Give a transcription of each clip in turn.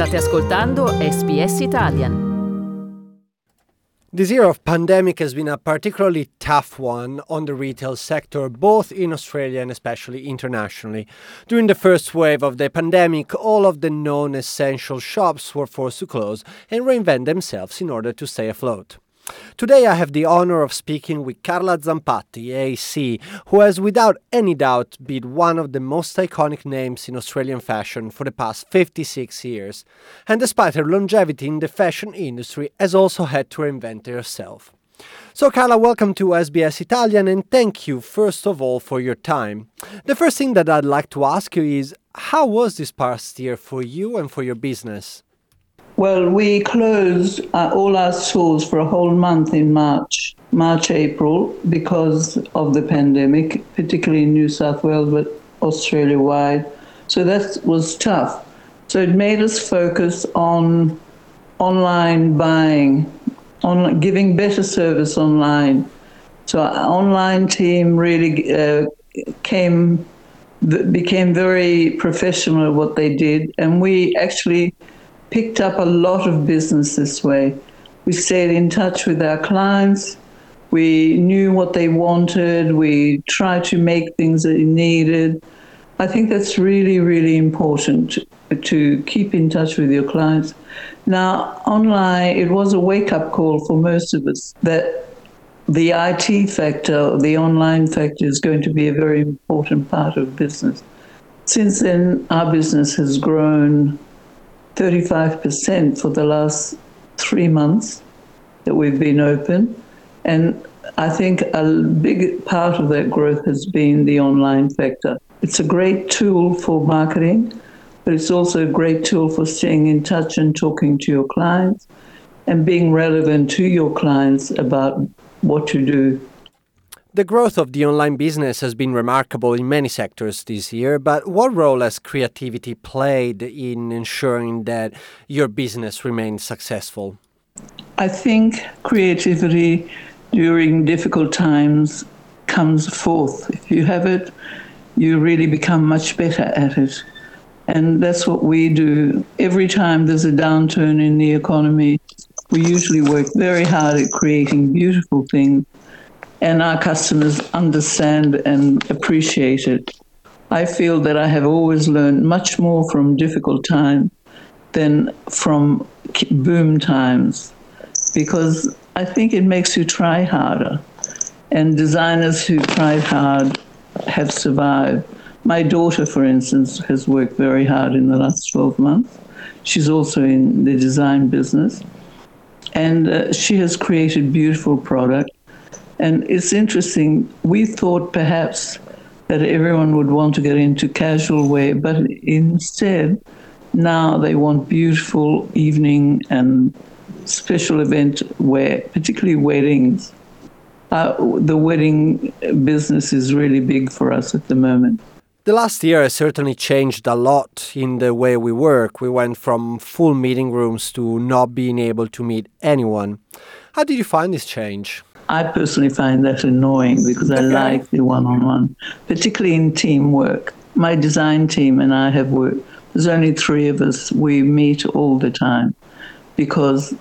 State ascoltando SBS Italian. This year of pandemic has been a particularly tough one on the retail sector, both in Australia and especially internationally. During the first wave of the pandemic, all of the non essential shops were forced to close and reinvent themselves in order to stay afloat. Today I have the honor of speaking with Carla Zampatti, AC, who has without any doubt been one of the most iconic names in Australian fashion for the past 56 years, and despite her longevity in the fashion industry has also had to reinvent herself. So Carla, welcome to SBS Italian and thank you first of all for your time. The first thing that I'd like to ask you is how was this past year for you and for your business? Well, we closed uh, all our stores for a whole month in March, March, April, because of the pandemic, particularly in New South Wales, but Australia wide. So that was tough. So it made us focus on online buying, on giving better service online. So our online team really uh, came, became very professional at what they did, and we actually picked up a lot of business this way. We stayed in touch with our clients. We knew what they wanted. We tried to make things that they needed. I think that's really, really important to keep in touch with your clients. Now, online, it was a wake up call for most of us that the IT factor, the online factor, is going to be a very important part of business. Since then, our business has grown 35% for the last three months that we've been open. And I think a big part of that growth has been the online factor. It's a great tool for marketing, but it's also a great tool for staying in touch and talking to your clients and being relevant to your clients about what you do the growth of the online business has been remarkable in many sectors this year, but what role has creativity played in ensuring that your business remains successful? I think creativity during difficult times comes forth. If you have it, you really become much better at it. And that's what we do. Every time there's a downturn in the economy, we usually work very hard at creating beautiful things and our customers understand and appreciate it. I feel that I have always learned much more from difficult times than from boom times because I think it makes you try harder. And designers who tried hard have survived. My daughter, for instance, has worked very hard in the last 12 months. She's also in the design business. And uh, she has created beautiful products and it's interesting, we thought perhaps that everyone would want to get into casual wear, but instead, now they want beautiful evening and special event wear, particularly weddings. Uh, the wedding business is really big for us at the moment. The last year has certainly changed a lot in the way we work. We went from full meeting rooms to not being able to meet anyone. How did you find this change? I personally find that annoying because I like the one on one, particularly in teamwork. My design team and I have worked, there's only three of us. We meet all the time because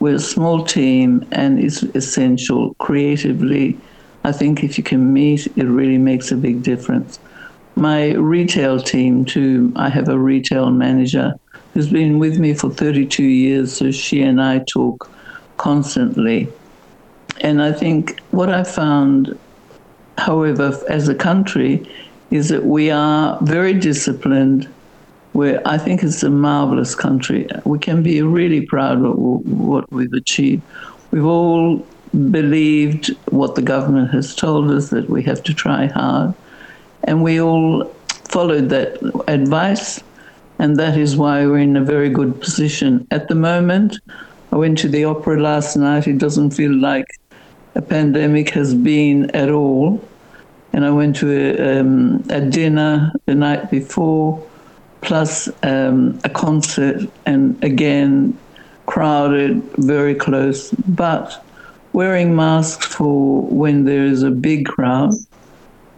we're a small team and it's essential creatively. I think if you can meet, it really makes a big difference. My retail team, too, I have a retail manager who's been with me for 32 years, so she and I talk constantly and I think what I found, however, as a country, is that we are very disciplined. Where I think it's a marvelous country. We can be really proud of what we've achieved. We've all believed what the government has told us that we have to try hard, and we all followed that advice, and that is why we're in a very good position at the moment. I went to the opera last night. It doesn't feel like a pandemic has been at all. And I went to a, um, a dinner the night before, plus um, a concert, and again, crowded, very close, but wearing masks for when there is a big crowd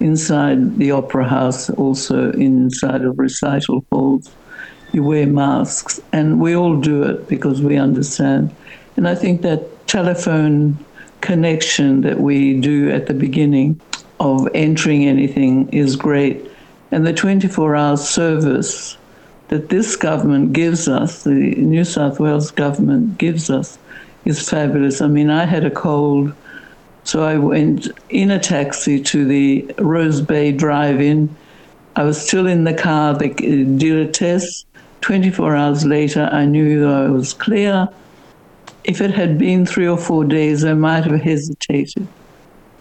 inside the opera house, also inside of recital halls, you wear masks. And we all do it because we understand. And I think that telephone connection that we do at the beginning of entering anything is great. And the 24 hour service that this government gives us, the New South Wales government gives us, is fabulous. I mean, I had a cold, so I went in a taxi to the Rose Bay Drive In. I was still in the car, they uh, did a test. 24 hours later, I knew I was clear. If it had been three or four days, I might have hesitated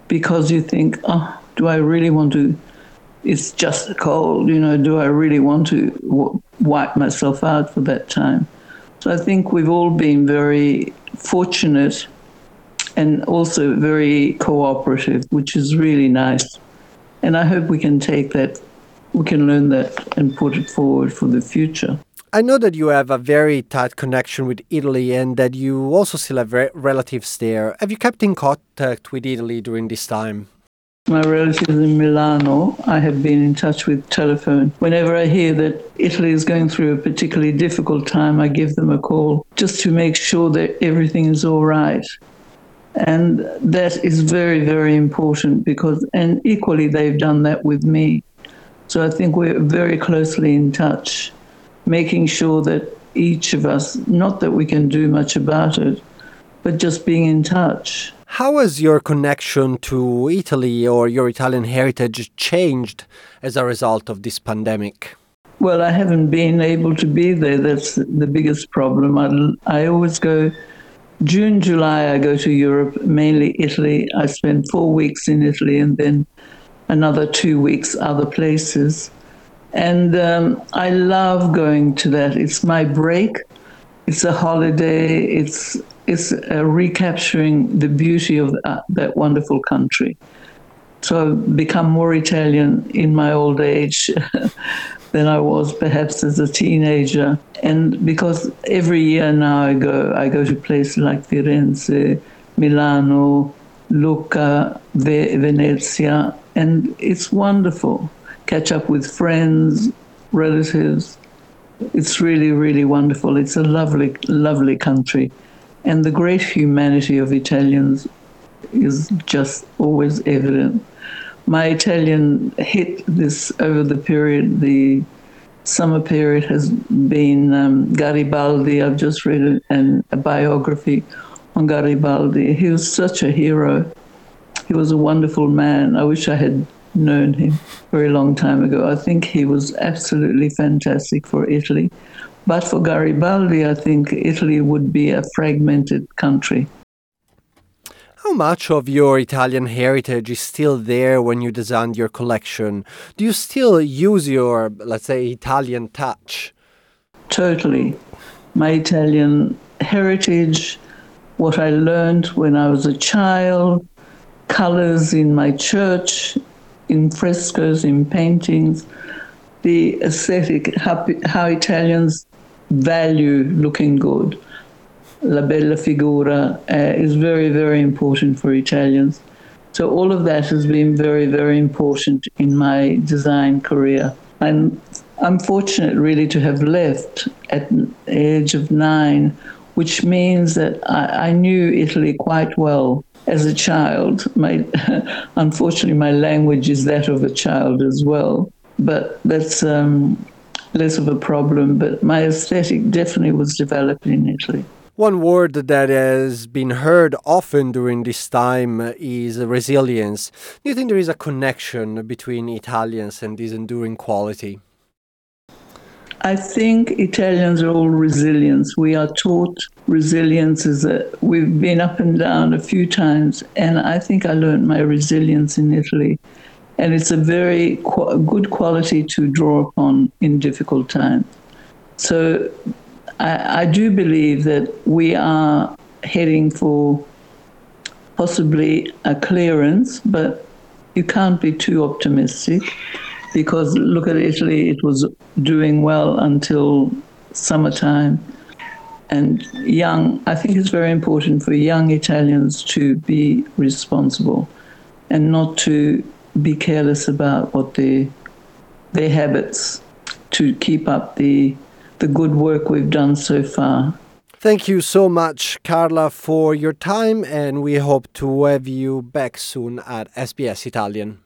because you think, oh, do I really want to? It's just a cold, you know, do I really want to w- wipe myself out for that time? So I think we've all been very fortunate and also very cooperative, which is really nice. And I hope we can take that, we can learn that and put it forward for the future. I know that you have a very tight connection with Italy and that you also still have re- relatives there. Have you kept in contact with Italy during this time? My relatives in Milano, I have been in touch with telephone. Whenever I hear that Italy is going through a particularly difficult time, I give them a call just to make sure that everything is all right. And that is very, very important because, and equally, they've done that with me. So I think we're very closely in touch, making sure that each of us, not that we can do much about it, but just being in touch. How has your connection to Italy or your Italian heritage changed as a result of this pandemic? Well, I haven't been able to be there. That's the biggest problem. I, I always go June, July, I go to Europe, mainly Italy. I spend four weeks in Italy and then another two weeks other places. And um, I love going to that. It's my break. It's a holiday. It's it's uh, recapturing the beauty of that, that wonderful country. So I've become more Italian in my old age than I was perhaps as a teenager. And because every year now I go, I go to places like Firenze, Milano, Lucca, Venezia, and it's wonderful. Catch up with friends, relatives. It's really, really wonderful. It's a lovely, lovely country. And the great humanity of Italians is just always evident. My Italian hit this over the period, the summer period has been um, Garibaldi. I've just read an, a biography on Garibaldi. He was such a hero. He was a wonderful man. I wish I had known him very long time ago. I think he was absolutely fantastic for Italy. But for Garibaldi, I think Italy would be a fragmented country. How much of your Italian heritage is still there when you designed your collection? Do you still use your, let's say, Italian touch? Totally. My Italian heritage, what I learned when I was a child, colors in my church, in frescoes, in paintings, the aesthetic, how, how Italians value looking good. La bella figura uh, is very, very important for Italians. So all of that has been very, very important in my design career. I'm, I'm fortunate really to have left at the age of nine, which means that I, I knew Italy quite well as a child. My, unfortunately, my language is that of a child as well. But that's um, less of a problem, but my aesthetic definitely was developed in Italy. One word that has been heard often during this time is resilience. Do you think there is a connection between Italians and this enduring quality? I think Italians are all resilience. We are taught resilience is a, we've been up and down a few times, and I think I learned my resilience in Italy and it's a very qu- good quality to draw upon in difficult times. So I, I do believe that we are heading for possibly a clearance, but you can't be too optimistic because look at Italy, it was doing well until summertime and young, I think it's very important for young Italians to be responsible and not to be careless about what their their habits to keep up the the good work we've done so far. Thank you so much, Carla, for your time, and we hope to have you back soon at SBS Italian.